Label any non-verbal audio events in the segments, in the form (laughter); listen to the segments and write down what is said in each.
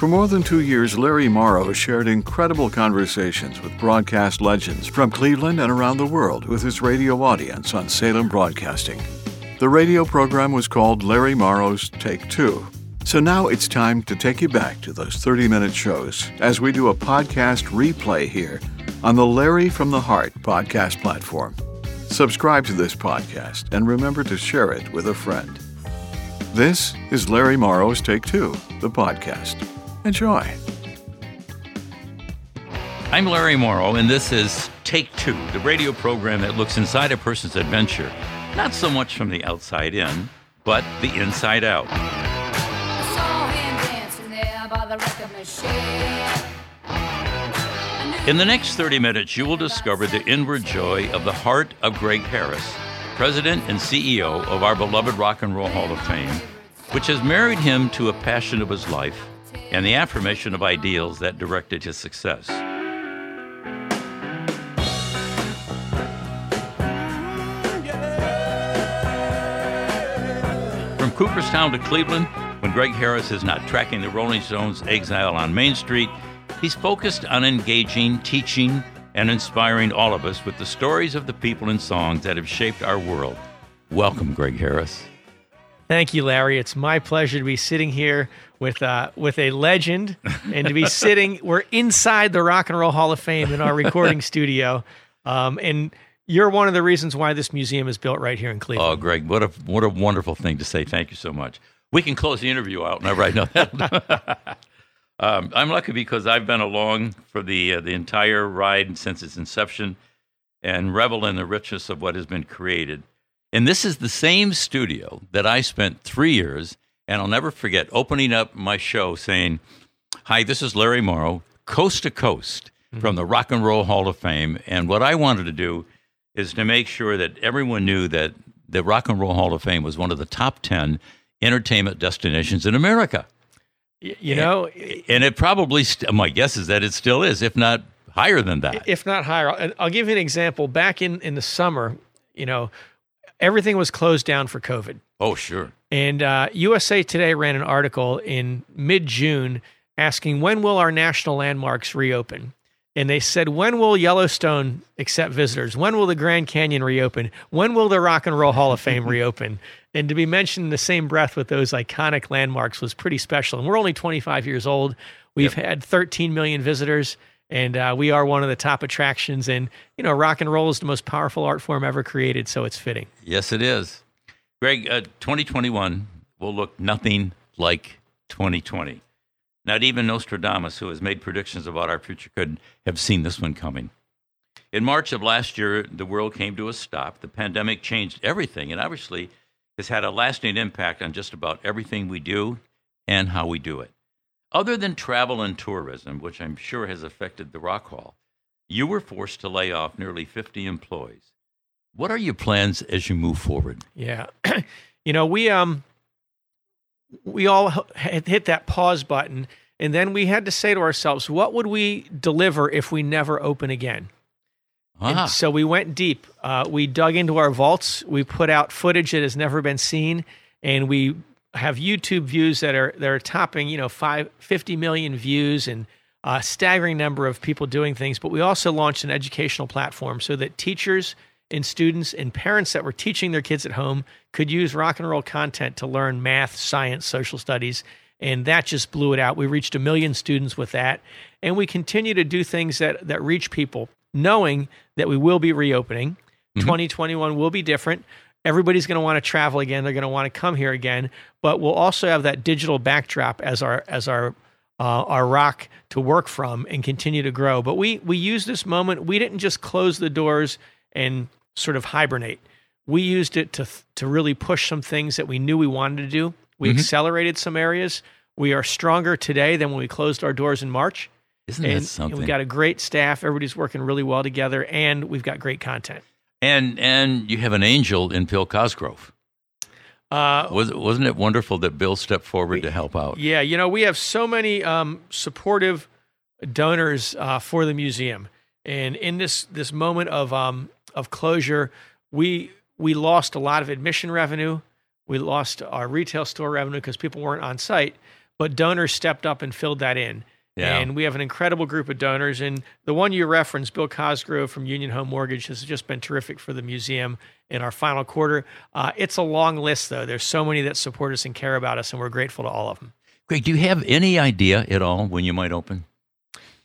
For more than two years, Larry Morrow shared incredible conversations with broadcast legends from Cleveland and around the world with his radio audience on Salem Broadcasting. The radio program was called Larry Morrow's Take Two. So now it's time to take you back to those 30 minute shows as we do a podcast replay here on the Larry from the Heart podcast platform. Subscribe to this podcast and remember to share it with a friend. This is Larry Morrow's Take Two, the podcast. Enjoy. I'm Larry Morrow, and this is Take Two, the radio program that looks inside a person's adventure, not so much from the outside in, but the inside out. In the next 30 minutes, you will discover the inward joy of the heart of Greg Harris, President and CEO of our beloved Rock and Roll Hall of Fame, which has married him to a passion of his life and the affirmation of ideals that directed his success. From Cooperstown to Cleveland, when Greg Harris is not tracking the Rolling Stones' exile on Main Street, he's focused on engaging, teaching, and inspiring all of us with the stories of the people and songs that have shaped our world. Welcome, Greg Harris. Thank you, Larry. It's my pleasure to be sitting here with uh, with a legend, (laughs) and to be sitting. We're inside the Rock and Roll Hall of Fame in our recording (laughs) studio, um, and you're one of the reasons why this museum is built right here in Cleveland. Oh, Greg, what a what a wonderful thing to say. Thank you so much. We can close the interview out I know that. um, I'm lucky because I've been along for the uh, the entire ride since its inception, and revel in the richness of what has been created. And this is the same studio that I spent three years and I'll never forget opening up my show saying, Hi, this is Larry Morrow, coast to coast mm-hmm. from the Rock and Roll Hall of Fame. And what I wanted to do is to make sure that everyone knew that the Rock and Roll Hall of Fame was one of the top 10 entertainment destinations in America. You know, and, and it probably, st- my guess is that it still is, if not higher than that. If not higher. And I'll give you an example. Back in, in the summer, you know, everything was closed down for COVID. Oh, sure. And uh, USA Today ran an article in mid June asking when will our national landmarks reopen? And they said, when will Yellowstone accept visitors? When will the Grand Canyon reopen? When will the Rock and Roll Hall of Fame (laughs) reopen? And to be mentioned in the same breath with those iconic landmarks was pretty special. And we're only 25 years old. We've yep. had 13 million visitors, and uh, we are one of the top attractions. And, you know, rock and roll is the most powerful art form ever created, so it's fitting. Yes, it is. Greg, uh, 2021 will look nothing like 2020. Not even Nostradamus, who has made predictions about our future, could have seen this one coming. In March of last year, the world came to a stop. The pandemic changed everything and obviously has had a lasting impact on just about everything we do and how we do it. Other than travel and tourism, which I'm sure has affected the Rock Hall, you were forced to lay off nearly 50 employees. What are your plans as you move forward? Yeah, (clears throat) you know we um we all hit that pause button, and then we had to say to ourselves, what would we deliver if we never open again? Ah. And so we went deep. Uh, we dug into our vaults. We put out footage that has never been seen, and we have YouTube views that are that are topping you know five, 50 million views and a staggering number of people doing things. But we also launched an educational platform so that teachers and students and parents that were teaching their kids at home could use rock and roll content to learn math, science, social studies. And that just blew it out. We reached a million students with that. And we continue to do things that, that reach people, knowing that we will be reopening. Mm-hmm. 2021 will be different. Everybody's going to want to travel again. They're going to want to come here again. But we'll also have that digital backdrop as our as our uh, our rock to work from and continue to grow. But we we use this moment. We didn't just close the doors and sort of hibernate. We used it to to really push some things that we knew we wanted to do. We mm-hmm. accelerated some areas. We are stronger today than when we closed our doors in March. Isn't and, that something? we've got a great staff. Everybody's working really well together, and we've got great content. And and you have an angel in Bill Cosgrove. Uh, was wasn't it wonderful that Bill stepped forward we, to help out? Yeah, you know we have so many um, supportive donors uh, for the museum, and in this this moment of um, of closure, we we lost a lot of admission revenue. We lost our retail store revenue because people weren't on site. but donors stepped up and filled that in. Yeah. And we have an incredible group of donors. And the one you referenced, Bill Cosgrove from Union Home Mortgage, has just been terrific for the museum in our final quarter. Uh, it's a long list, though. There's so many that support us and care about us, and we're grateful to all of them. Greg, do you have any idea at all when you might open?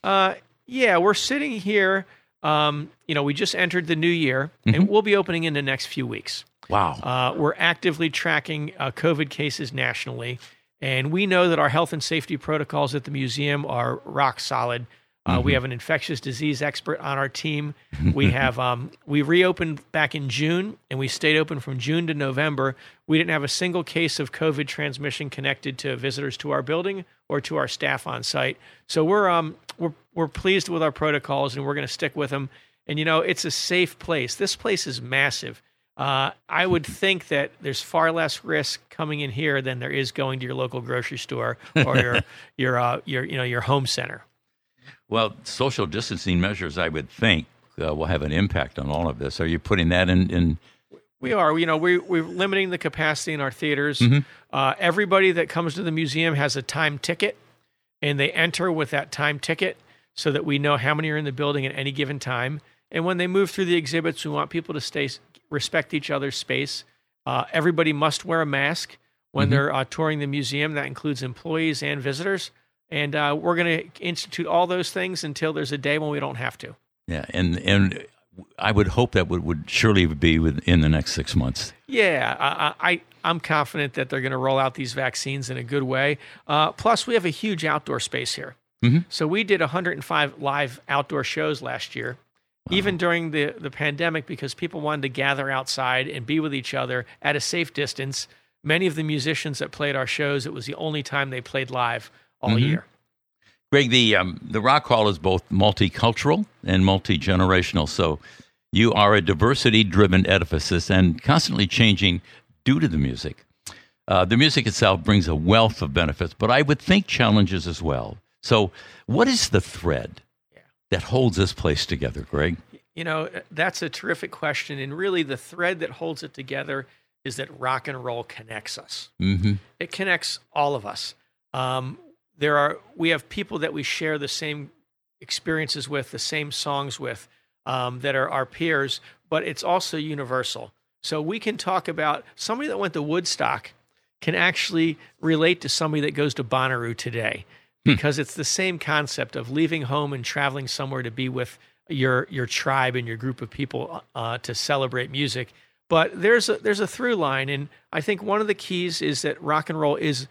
Uh, yeah, we're sitting here. Um, you know, we just entered the new year, Mm-hmm. and we'll be opening in the next few weeks. Wow. Uh, we're actively tracking uh, COVID cases nationally, and we know that our health and safety protocols at the museum are rock solid. Uh, We have an infectious disease expert on our team. (laughs) We have um, we reopened back in June, and we stayed open from June to November. We didn't have a single case of COVID transmission connected to visitors to our building or to our staff on site. So we're um, we're we're pleased with our protocols, and we're going to stick with them. And you know, it's a safe place. This place is massive. Uh, I would think that there's far less risk coming in here than there is going to your local grocery store or your (laughs) your uh, your you know your home center. Well, social distancing measures, I would think, uh, will have an impact on all of this. Are you putting that in? in We are, you know, we we're limiting the capacity in our theaters. Mm-hmm. Uh, everybody that comes to the museum has a time ticket, and they enter with that time ticket so that we know how many are in the building at any given time. And when they move through the exhibits, we want people to stay respect each other's space. Uh, everybody must wear a mask when they're uh, touring the museum. That includes employees and visitors. And uh, we're going to institute all those things until there's a day when we don't have to. yeah, and and I would hope that would, would surely be within the next six months. Yeah, I, I I'm confident that they're going to roll out these vaccines in a good way. Uh, plus, we have a huge outdoor space here. So we did 105 live outdoor shows last year, even during the the pandemic, because people wanted to gather outside and be with each other at a safe distance. Many of the musicians that played our shows, it was the only time they played live all year. Greg, the um, the Rock Hall is both multicultural and multi generational. So you are a diversity driven edifice and constantly changing due to the music. Uh, the music itself brings a wealth of benefits, but I would think challenges as well. So, what is the thread that holds this place together, Greg? You know, that's a terrific question. And really, the thread that holds it together is that rock and roll connects us. Mm-hmm. It connects all of us. Um, there are we have people that we share the same experiences with, the same songs with, um, that are our peers, but it's also universal. So we can talk about somebody that went to Woodstock can actually relate to somebody that goes to Bonnaroo today because it's the same concept of leaving home and traveling somewhere to be with your your tribe and your group of people uh, to celebrate music. But there's a there's a through line, and I think one of the keys is that rock and roll is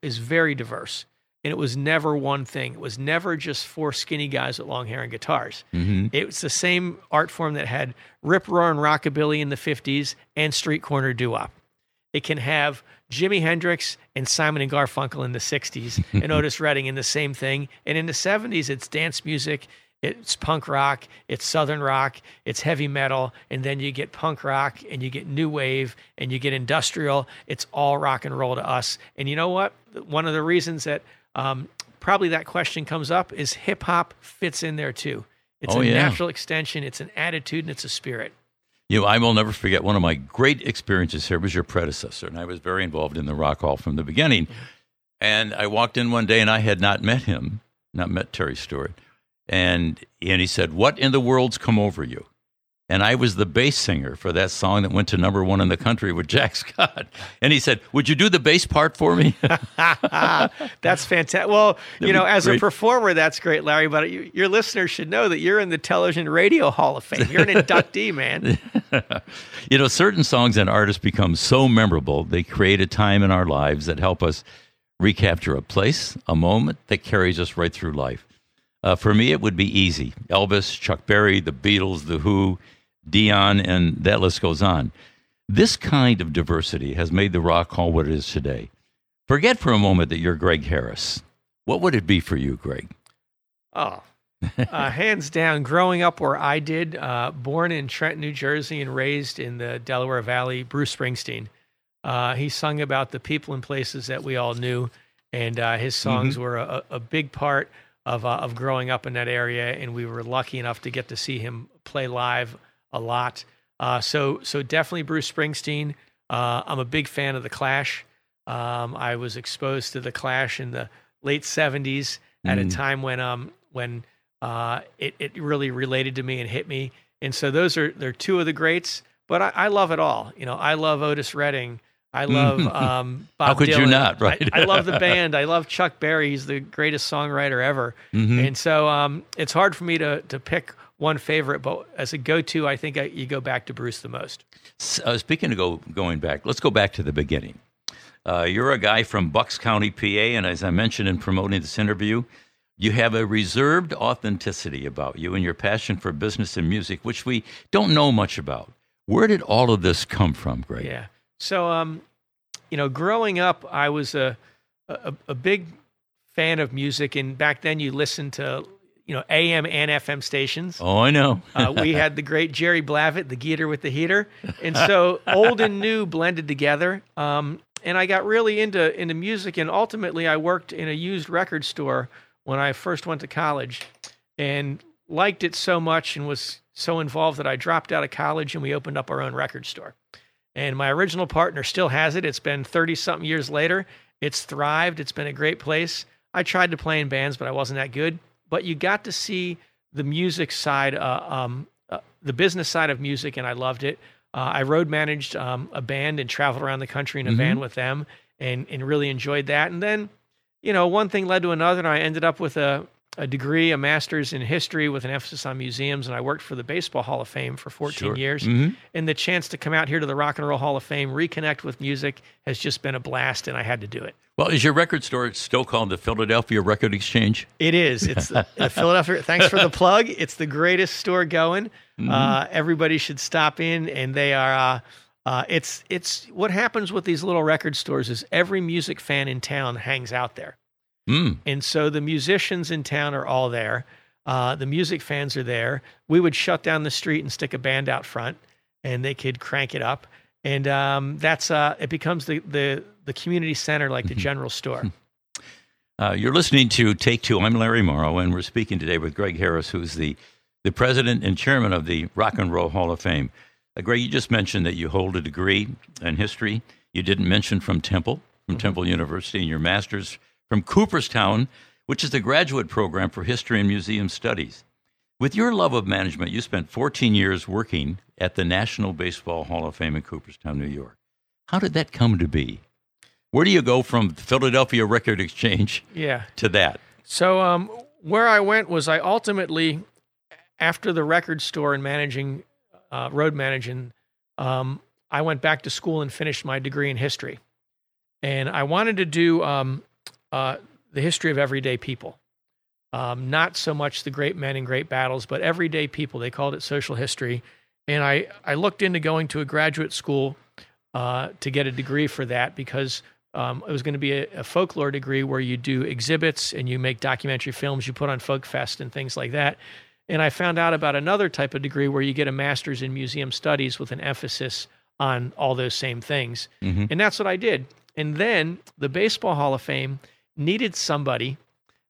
is very diverse, and it was never one thing. It was never just four skinny guys with long hair and guitars. Mm-hmm. It's the same art form that had rip roaring rockabilly in the '50s and street corner doo wop. It can have Jimi Hendrix and Simon and Garfunkel in the 60s (laughs) and Otis Redding in the same thing. And in the 70s, it's dance music, it's punk rock, it's southern rock, it's heavy metal, and then you get punk rock and you get new wave and you get industrial. It's all rock and roll to us. And you know what? One of the reasons that um, probably that question comes up is hip hop fits in there too. It's Oh, a yeah. natural extension, it's an attitude, and it's a spirit. You know, I will never forget one of my great experiences here was your predecessor, and I was very involved in the Rock Hall from the beginning. And I walked in one day, and I had not met him, not met Terry Stewart, and and he said, "What in the world's come over you?" And I was the bass singer for that song that went to number one in the country with Jack (laughs) Scott. And he said, "Would you do the bass part for me?" (laughs) That's fantastic. Well, you That'd know, be as a performer, that's great, Larry. But you, your listeners should know that you're in the Television Radio Hall of Fame. You're an inductee, man. (laughs) you know, certain songs and artists become so memorable, they create a time in our lives that help us recapture a place, a moment that carries us right through life. Uh, for me, it would be easy. Elvis, Chuck Berry, the Beatles, The Who, Dion, and that list goes on. This kind of diversity has made the Rock Hall what it is today. Forget for a moment that you're Greg Harris. What would it be for you, Greg? Oh, (laughs) uh, hands down. Growing up where I did, uh, born in Trenton, New Jersey, and raised in the Delaware Valley, Bruce Springsteen. Uh, he sung about the people and places that we all knew, and uh, his songs were a, a big part of uh, of growing up in that area. And we were lucky enough to get to see him play live a lot. Uh, so so definitely Bruce Springsteen. Uh, I'm a big fan of the Clash. Um, I was exposed to the Clash in the late '70s at a Mm. time when um when uh, it it really related to me and hit me. And so those are they're two of the greats. But I, I love it all. You know, I love Otis Redding. I love (laughs) um, Bob How could you Dylan. not, right? I, I love the (laughs) band. I love Chuck Berry. He's the greatest songwriter ever. Mhm. And so um, it's hard for me to to pick one favorite, but as a go to, I think I, you go back to Bruce the most. Uh, speaking of go, going back, let's go back to the beginning. Uh, you're a guy from Bucks County, PA, and as I mentioned in promoting this interview, you have a reserved authenticity about you and your passion for business and music, which we don't know much about. Where did all of this come from, Greg? Yeah. So, um, you know, growing up, I was a, a a big fan of music, and back then you listened to you know AM and FM stations. Oh, I know. Uh, we had the great Jerry Blavat, the Geator with the heater, and so (laughs) old and new blended together. Um, and I got really into into music, and ultimately I worked in a used record store when I first went to college, and liked it so much and was so involved that I dropped out of college and we opened up our own record store. And my original partner still has it. It's been 30 something years later. It's thrived. It's been a great place. I tried to play in bands, but I wasn't that good. But you got to see the music side, uh, um, uh, the business side of music, and I loved it. Uh, I road managed um, a band and traveled around the country in a van with them and, and really enjoyed that. And then, you know, one thing led to another, and I ended up with a, a degree, a master's in history with an emphasis on museums, and I worked for the Baseball Hall of Fame for 14 Sure. years. Mhm. And the chance to come out here to the Rock and Roll Hall of Fame, reconnect with music, has just been a blast, and I had to do it. Well, is your record store still called the Philadelphia Record Exchange? It is. It's the, the Philadelphia. Thanks for the (laughs) plug. It's the greatest store going. Uh, everybody should stop in, and they are. Uh, uh, it's it's what happens with these little record stores is every music fan in town hangs out there. Mm. And so the musicians in town are all there. Uh, the music fans are there. We would shut down the street and stick a band out front, and they could crank it up. And um, that's uh, it becomes the, the the community center, like the general store. Uh, you're listening to Take Two. I'm Larry Morrow, and we're speaking today with Greg Harris, who's the, the president and chairman of the Rock and Roll Hall of Fame. Uh, Greg, you just mentioned that you hold a degree in history. You didn't mention from Temple, from Temple University, and your master's from Cooperstown, which is the graduate program for history and museum studies. With your love of management, you spent 14 years working at the National Baseball Hall of Fame in Cooperstown, New York. How did that come to be? Where do you go from the Philadelphia Record Exchange Yeah. to that? So um, where I went was I ultimately, after the record store and managing, uh, road managing, um, I went back to school and finished my degree in history, and I wanted to do um, uh, the history of everyday people, um, not so much the great men and great battles, but everyday people. They called it social history, and I I looked into going to a graduate school uh, to get a degree for that because um, it was going to be a, a folklore degree where you do exhibits and you make documentary films, you put on folk fest and things like that. And I found out about another type of degree where you get a master's in museum studies with an emphasis on all those same things. Mhm. And that's what I did. And then the Baseball Hall of Fame needed somebody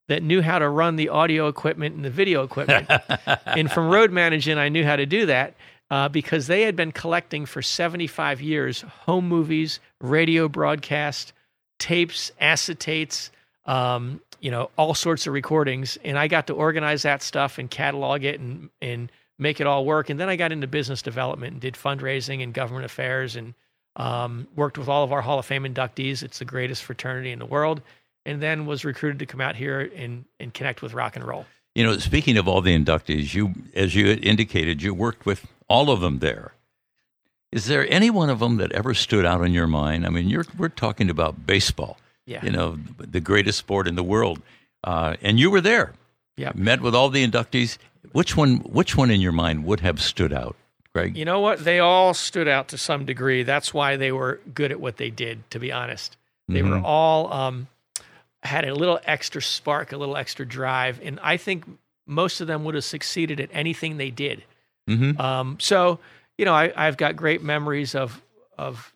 that knew how to run the audio equipment and the video equipment. (laughs) and from road managing, I knew how to do that uh, because they had been collecting for 75 years home movies, radio broadcast, tapes, acetates, um, you know, all sorts of recordings. And I got to organize that stuff and catalog it and, and make it all work. And then I got into business development and did fundraising and government affairs and um, worked with all of our Hall of Fame inductees. It's the greatest fraternity in the world. And then was recruited to come out here and, and connect with rock and roll. You know, speaking of all the inductees, you, as you indicated, you worked with all of them there. Is there any one of them that ever stood out in your mind? I mean, you're, we're talking about baseball, Yeah. you know, the greatest sport in the world, uh, and you were there. Yeah. met with all the inductees. Which one? Which one in your mind would have stood out, Greg? You know what? They all stood out to some degree. That's why they were good at what they did, to be honest. They were Mhm. all um, had a little extra spark, a little extra drive. And I think most of them would have succeeded at anything they did. Mm-hmm. Um, so, you know, I, I've got great memories of of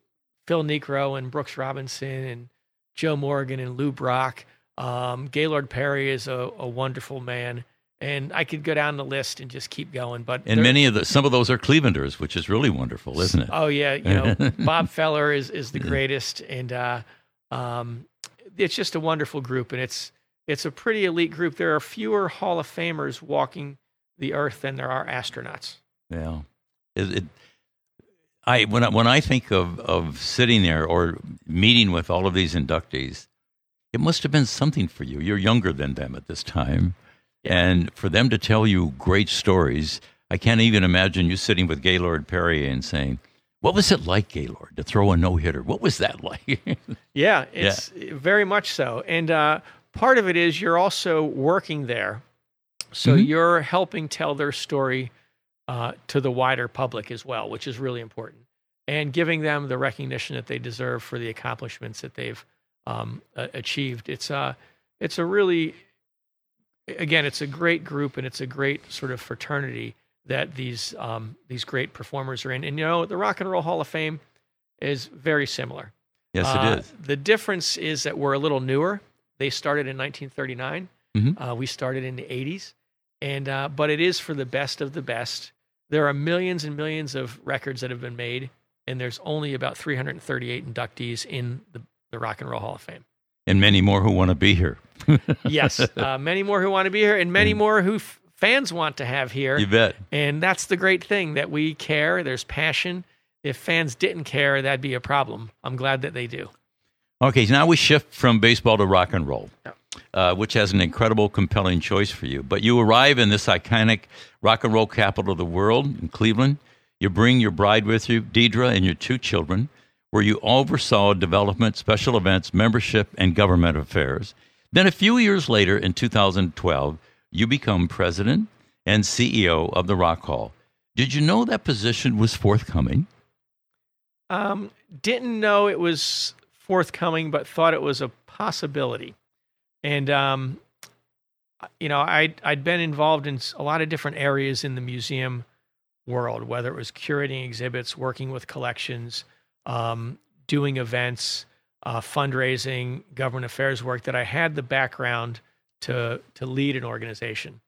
Phil Niekro and Brooks Robinson and Joe Morgan and Lou Brock. Um, Gaylord Perry is a, a wonderful man, and I could go down the list and just keep going. But And many of the some of those are Clevelanders, which is really wonderful, isn't it? Oh yeah, you know (laughs) Bob Feller is is the greatest, and uh, Um, it's just a wonderful group, and it's it's a pretty elite group. There are fewer Hall of Famers walking the earth than there are astronauts. Yeah. It, it, I when I, when I think of of sitting there or meeting with all of these inductees, it must have been something for you. You're younger than them at this time, and for them to tell you great stories, I can't even imagine you sitting with Gaylord Perry and saying, "What was it like, Gaylord, to throw a no hitter? What was that (laughs) like?" yeah, it's very much so, and uh, part of it is you're also working there, so Mhm. you're helping tell their story uh, to the wider public as well, which is really important, and giving them the recognition that they deserve for the accomplishments that they've um, a- achieved. It's a it's a really again, it's a great group and it's a great sort of fraternity that these um, these great performers are in. And you know, the Rock and Roll Hall of Fame is very similar. yes, Uh, it is. The difference is that we're a little newer. They started in 1939. Mhm. Uh, we started in the 80s, and uh, but it is for the best of the best. There are millions and millions of records that have been made, and there's only about 338 inductees in the, the Rock and Roll Hall of Fame. And many more who want to be here. (laughs) Yes, uh, many more who want to be here, and many more who f- fans want to have here. You bet. And that's the great thing that we care. There's passion. If fans didn't care, that'd be a problem. I'm glad that they do. Okay, so now we shift from baseball to rock and roll, Yeah. uh, which has an incredible, compelling choice for you. But you arrive in this iconic rock and roll capital of the world in Cleveland. You bring your bride with you, Deidre, and your two children, where you oversaw development, special events, membership, and government affairs. Then a few years later, in 2012, you become president and CEO of the Rock Hall. Did you know that position was forthcoming? Um, didn't know it was forthcoming, but thought it was a possibility. And um, you know, I I'd been involved in a lot of different areas in the museum world, whether it was curating exhibits, working with collections, um, doing events, uh, fundraising, government affairs work. That I had the background to to lead an organization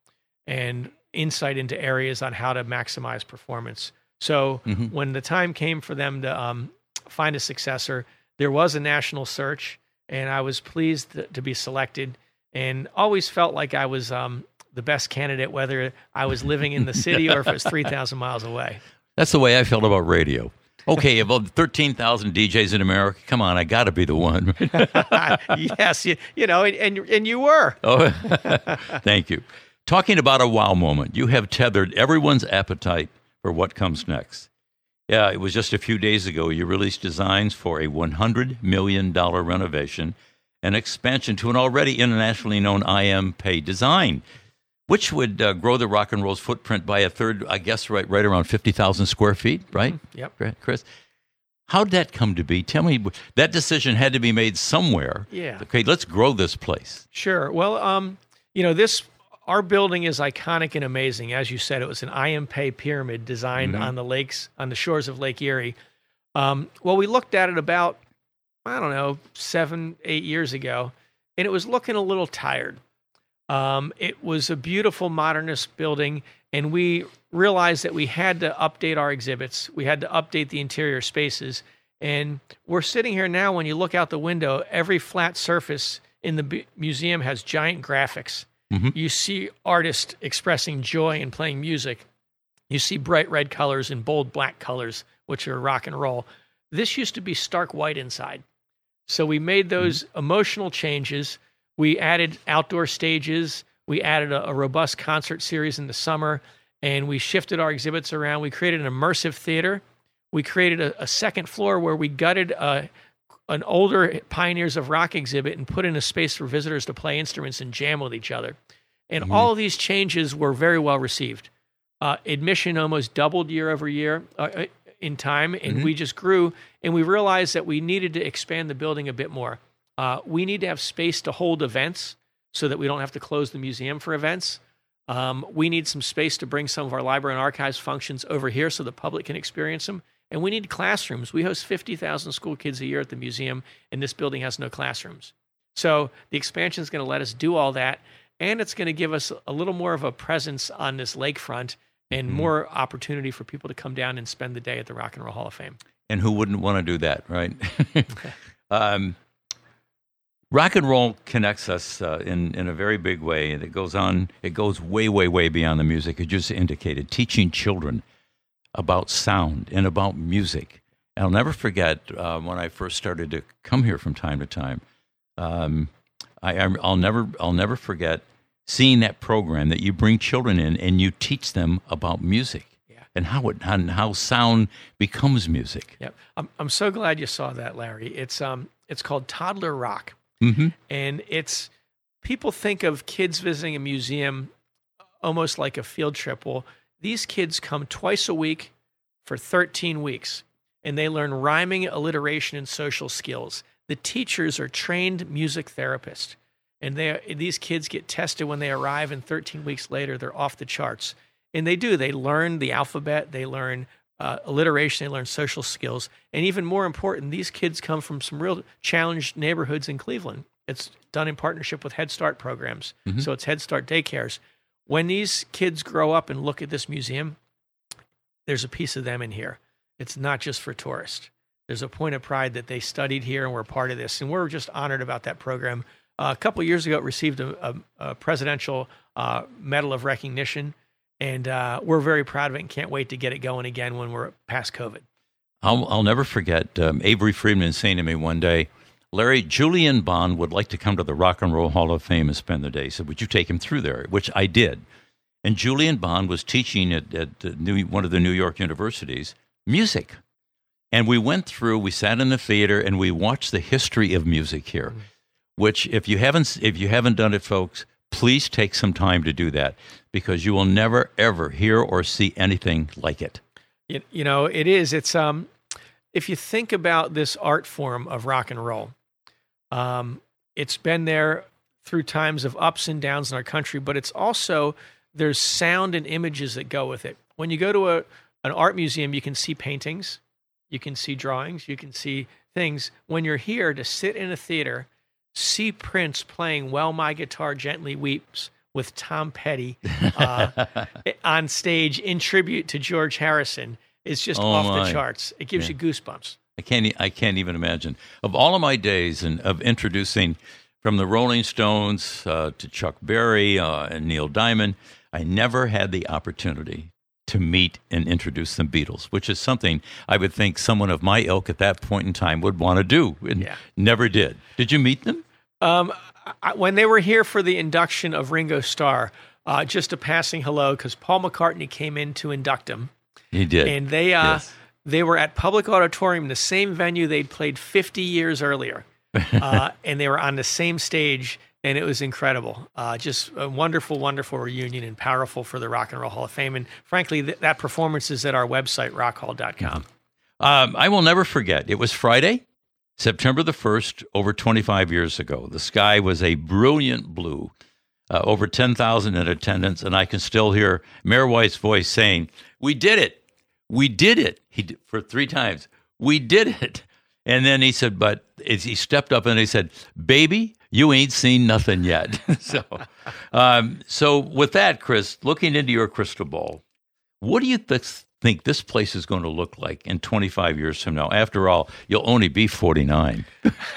and insight into areas on how to maximize performance. So Mhm. when the time came for them to um, find a successor, there was a national search, and I was pleased to, to be selected. And always felt like I was um, the best candidate, whether I was living in the city or if it was (laughs) three thousand miles away. That's the way I felt about radio. Okay, about 13,000 DJs in America. Come on, I got to be the one. (laughs) yes, you, you know, and, and and you were. oh, (laughs) thank you. Talking about a wow moment, you have tethered everyone's appetite for what comes next. Yeah, it was just a few days ago you released designs for a $100 million renovation and expansion to an already internationally known IM Pei design, which would uh, grow the rock and roll's footprint by a third, I guess, right, right around 50,000 square feet, right? Yep. Right, Chris? How'd that come to be? Tell me, that decision had to be made somewhere. Yeah. Okay, let's grow this place. Sure. Well, um, you know, this our building is iconic and amazing. As you said, it was an IM Pei pyramid designed on the lakes on the shores of Lake Erie. Um, well, we looked at it about I don't know seven, eight years ago, and it was looking a little tired. Um, it was a beautiful modernist building, and we realized that we had to update our exhibits. We had to update the interior spaces. And we're sitting here now. When you look out the window, every flat surface in the bu- museum has giant graphics. Mhm. You see artists expressing joy and playing music. You see bright red colors and bold black colors, which are rock and roll. This used to be stark white inside. So we made those emotional changes. We added outdoor stages. We added a, a robust concert series in the summer, and we shifted our exhibits around. We created an immersive theater. We created a, a second floor where we gutted a, an older Pioneers of Rock exhibit and put in a space for visitors to play instruments and jam with each other. And all of these changes were very well received. Uh, admission almost doubled year over year uh, uh, in time, and we just grew. And we realized that we needed to expand the building a bit more. Uh, we need to have space to hold events so that we don't have to close the museum for events. Um, we need some space to bring some of our library and archives functions over here so the public can experience them. And we need classrooms. We host 50,000 school kids a year at the museum, and this building has no classrooms. So the expansion is going to let us do all that, and it's going to give us a little more of a presence on this lakefront and more opportunity for people to come down and spend the day at the Rock and Roll Hall of Fame. And who wouldn't want to do that, right? (laughs) (laughs) um, rock and roll connects us uh, in in a very big way, and it goes on. It goes way, way, way beyond the music. It just indicated teaching children about sound and about music. And I'll never forget uh, when I first started to come here from time to time. Um, I, I'll never I'll never forget seeing that program that you bring children in and you teach them about music Yeah. and how it and how sound becomes music. Yep. I'm, I'm so glad you saw that, Larry. It's um it's called Toddler Rock. Mm-hmm. and it's people think of kids visiting a museum almost like a field trip. Well, these kids come twice a week for 13 weeks and they learn rhyming, alliteration, and social skills. The teachers are trained music therapists, and they these kids get tested when they arrive, and 13 weeks later they're off the charts. And they do. They learn the alphabet. They learn uh, alliteration. They learn social skills, and even more important, these kids come from some real challenged neighborhoods in Cleveland. It's done in partnership with Head Start programs, so it's Head Start daycares. When these kids grow up and look at this museum, there's a piece of them in here. It's not just for tourists. There's a point of pride that they studied here and were part of this, and we're just honored about that program. Uh, a couple of years ago, it received a, a, a presidential uh, medal of recognition, and uh, we're very proud of it and can't wait to get it going again when we're past COVID. I'll, I'll never forget um, Avery Friedman saying to me one day, Larry, Julian Bond would like to come to the Rock and Roll Hall of Fame and spend the day. He said, Would you take him through there? Which I did. And Julian Bond was teaching at, at New, one of the New York universities music. And we went through, we sat in the theater and we watched the history of music here, which if you haven't if you haven't done it, folks, please take some time to do that because you will never ever hear or see anything like it. You, you know, it is. It's um, if you think about this art form of rock and roll, um, it's been there through times of ups and downs in our country, but it's also there's sound and images that go with it. When you go to a an art museum, you can see paintings, you can see drawings, you can see things. When you're here to sit in a theater, see Prince playing While My Guitar Gently Weeps" with Tom Petty (laughs) uh, on stage in tribute to George Harrison is just Oh, off my. the charts. It gives Yeah. you goosebumps. I can't. I can't even imagine. Of all of my days and of introducing, from the Rolling Stones uh, to Chuck Berry uh, and Neil Diamond, I never had the opportunity to meet and introduce the Beatles, which is something I would think someone of my ilk at that point in time would want to do, and Yeah. never did. Did you meet them? Um, I, when they were here for the induction of Ringo Starr, uh, just a passing hello because Paul McCartney came in to induct him, He did. and they uh, Yes. they were at Public Auditorium, the same venue they'd played 50 years earlier, (laughs) uh, and they were on the same stage, and it was incredible. Uh, just a wonderful, wonderful reunion, and powerful for the Rock and Roll Hall of Fame. And frankly, th- that performance is at our website, rockhall.com. Um, I will never forget. It was Friday, September the 1st, over 25 years ago. The sky was a brilliant blue, uh, over 10,000 in attendance, and I can still hear Mayor White's voice saying, We did it. We did it. He did, for three times. We did it. And then he said, But he stepped up and he said, Baby, you ain't seen nothing yet. (laughs) so, um, so with that, Chris, looking into your crystal ball, what do you th- think this place is going to look like in 25 years from now? After all, you'll only be 49. (laughs) (laughs)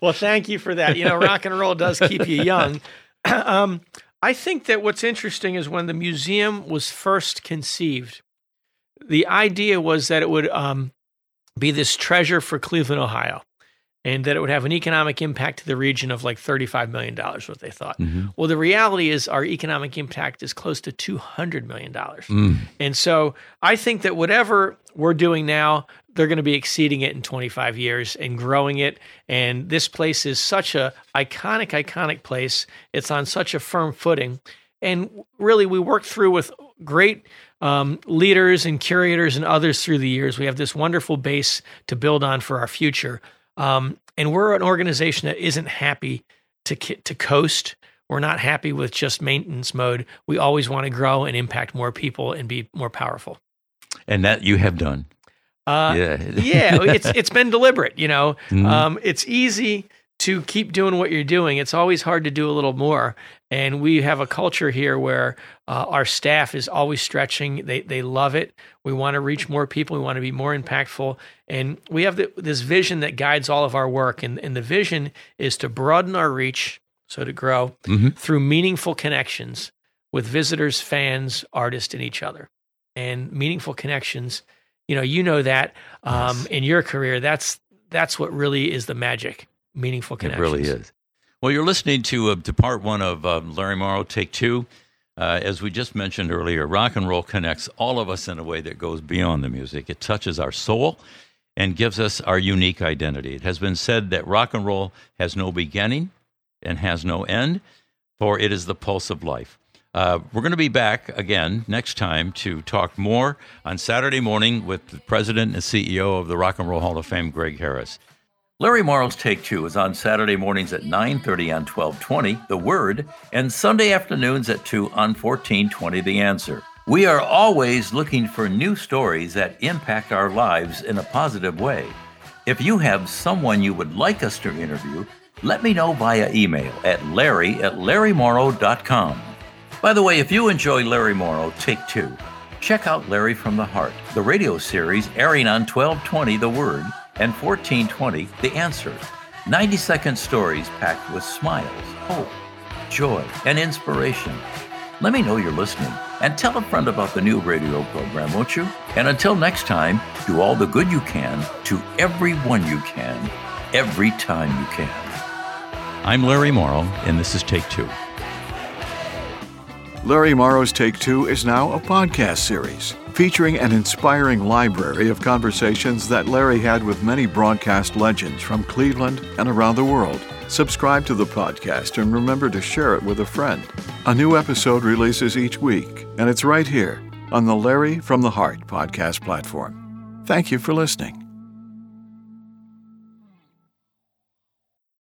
well, thank you for that. You know, rock and roll does keep you young. (clears throat) um, I think that what's interesting is when the museum was first conceived, the idea was that it would um, be this treasure for Cleveland, Ohio, and that it would have an economic impact to the region of like $35 million, what they thought. Well, the reality is our economic impact is close to $200 million. And so I think that whatever we're doing now, they're going to be exceeding it in 25 years and growing it. And this place is such a iconic, iconic place. It's on such a firm footing. And really, we worked through with great um, leaders and curators and others through the years. We have this wonderful base to build on for our future. Um, and we're an organization that isn't happy to to coast. We're not happy with just maintenance mode. We always want to grow and impact more people and be more powerful. And that you have done. Uh, Yeah. yeah, (laughs) it's it's been deliberate. You know, Mhm. um, it's easy to keep doing what you're doing. It's always hard to do a little more. And we have a culture here where uh, our staff is always stretching. They, they love it. We want to reach more people. We want to be more impactful. And we have the, this vision that guides all of our work. And, and the vision is to broaden our reach, so to grow Mhm. through meaningful connections with visitors, fans, artists, and each other. And meaningful connections, you know, you know that um, Yes. in your career, that's that's what really is the magic. Meaningful connections. It really is. Well, you're listening to, uh, to part one of uh, Larry Morrow Take Two. Uh, as we just mentioned earlier, rock and roll connects all of us in a way that goes beyond the music. It touches our soul and gives us our unique identity. It has been said that rock and roll has no beginning and has no end, for it is the pulse of life. Uh, we're going to be back again next time to talk more on Saturday morning with the president and CEO of the Rock and Roll Hall of Fame, Greg Harris. Larry Morrow's Take Two is on Saturday mornings at 9:30 on 1220, The Word, and Sunday afternoons at 2 on 1420, The Answer. We are always looking for new stories that impact our lives in a positive way. If you have someone you would like us to interview, let me know via email at larry at larrymorrow.com. By the way, if you enjoy Larry Morrow, Take Two, check out Larry from the Heart, the radio series airing on 1220 The Word and 1420 The Answer. 90 second stories packed with smiles, hope, joy, and inspiration. Let me know you're listening and tell a friend about the new radio program, won't you? And until next time, do all the good you can to everyone you can, every time you can. I'm Larry Morrow, and this is Take Two. Larry Morrow's Take Two is now a podcast series featuring an inspiring library of conversations that Larry had with many broadcast legends from Cleveland and around the world. Subscribe to the podcast and remember to share it with a friend. A new episode releases each week, and it's right here on the Larry from the Heart podcast platform. Thank you for listening.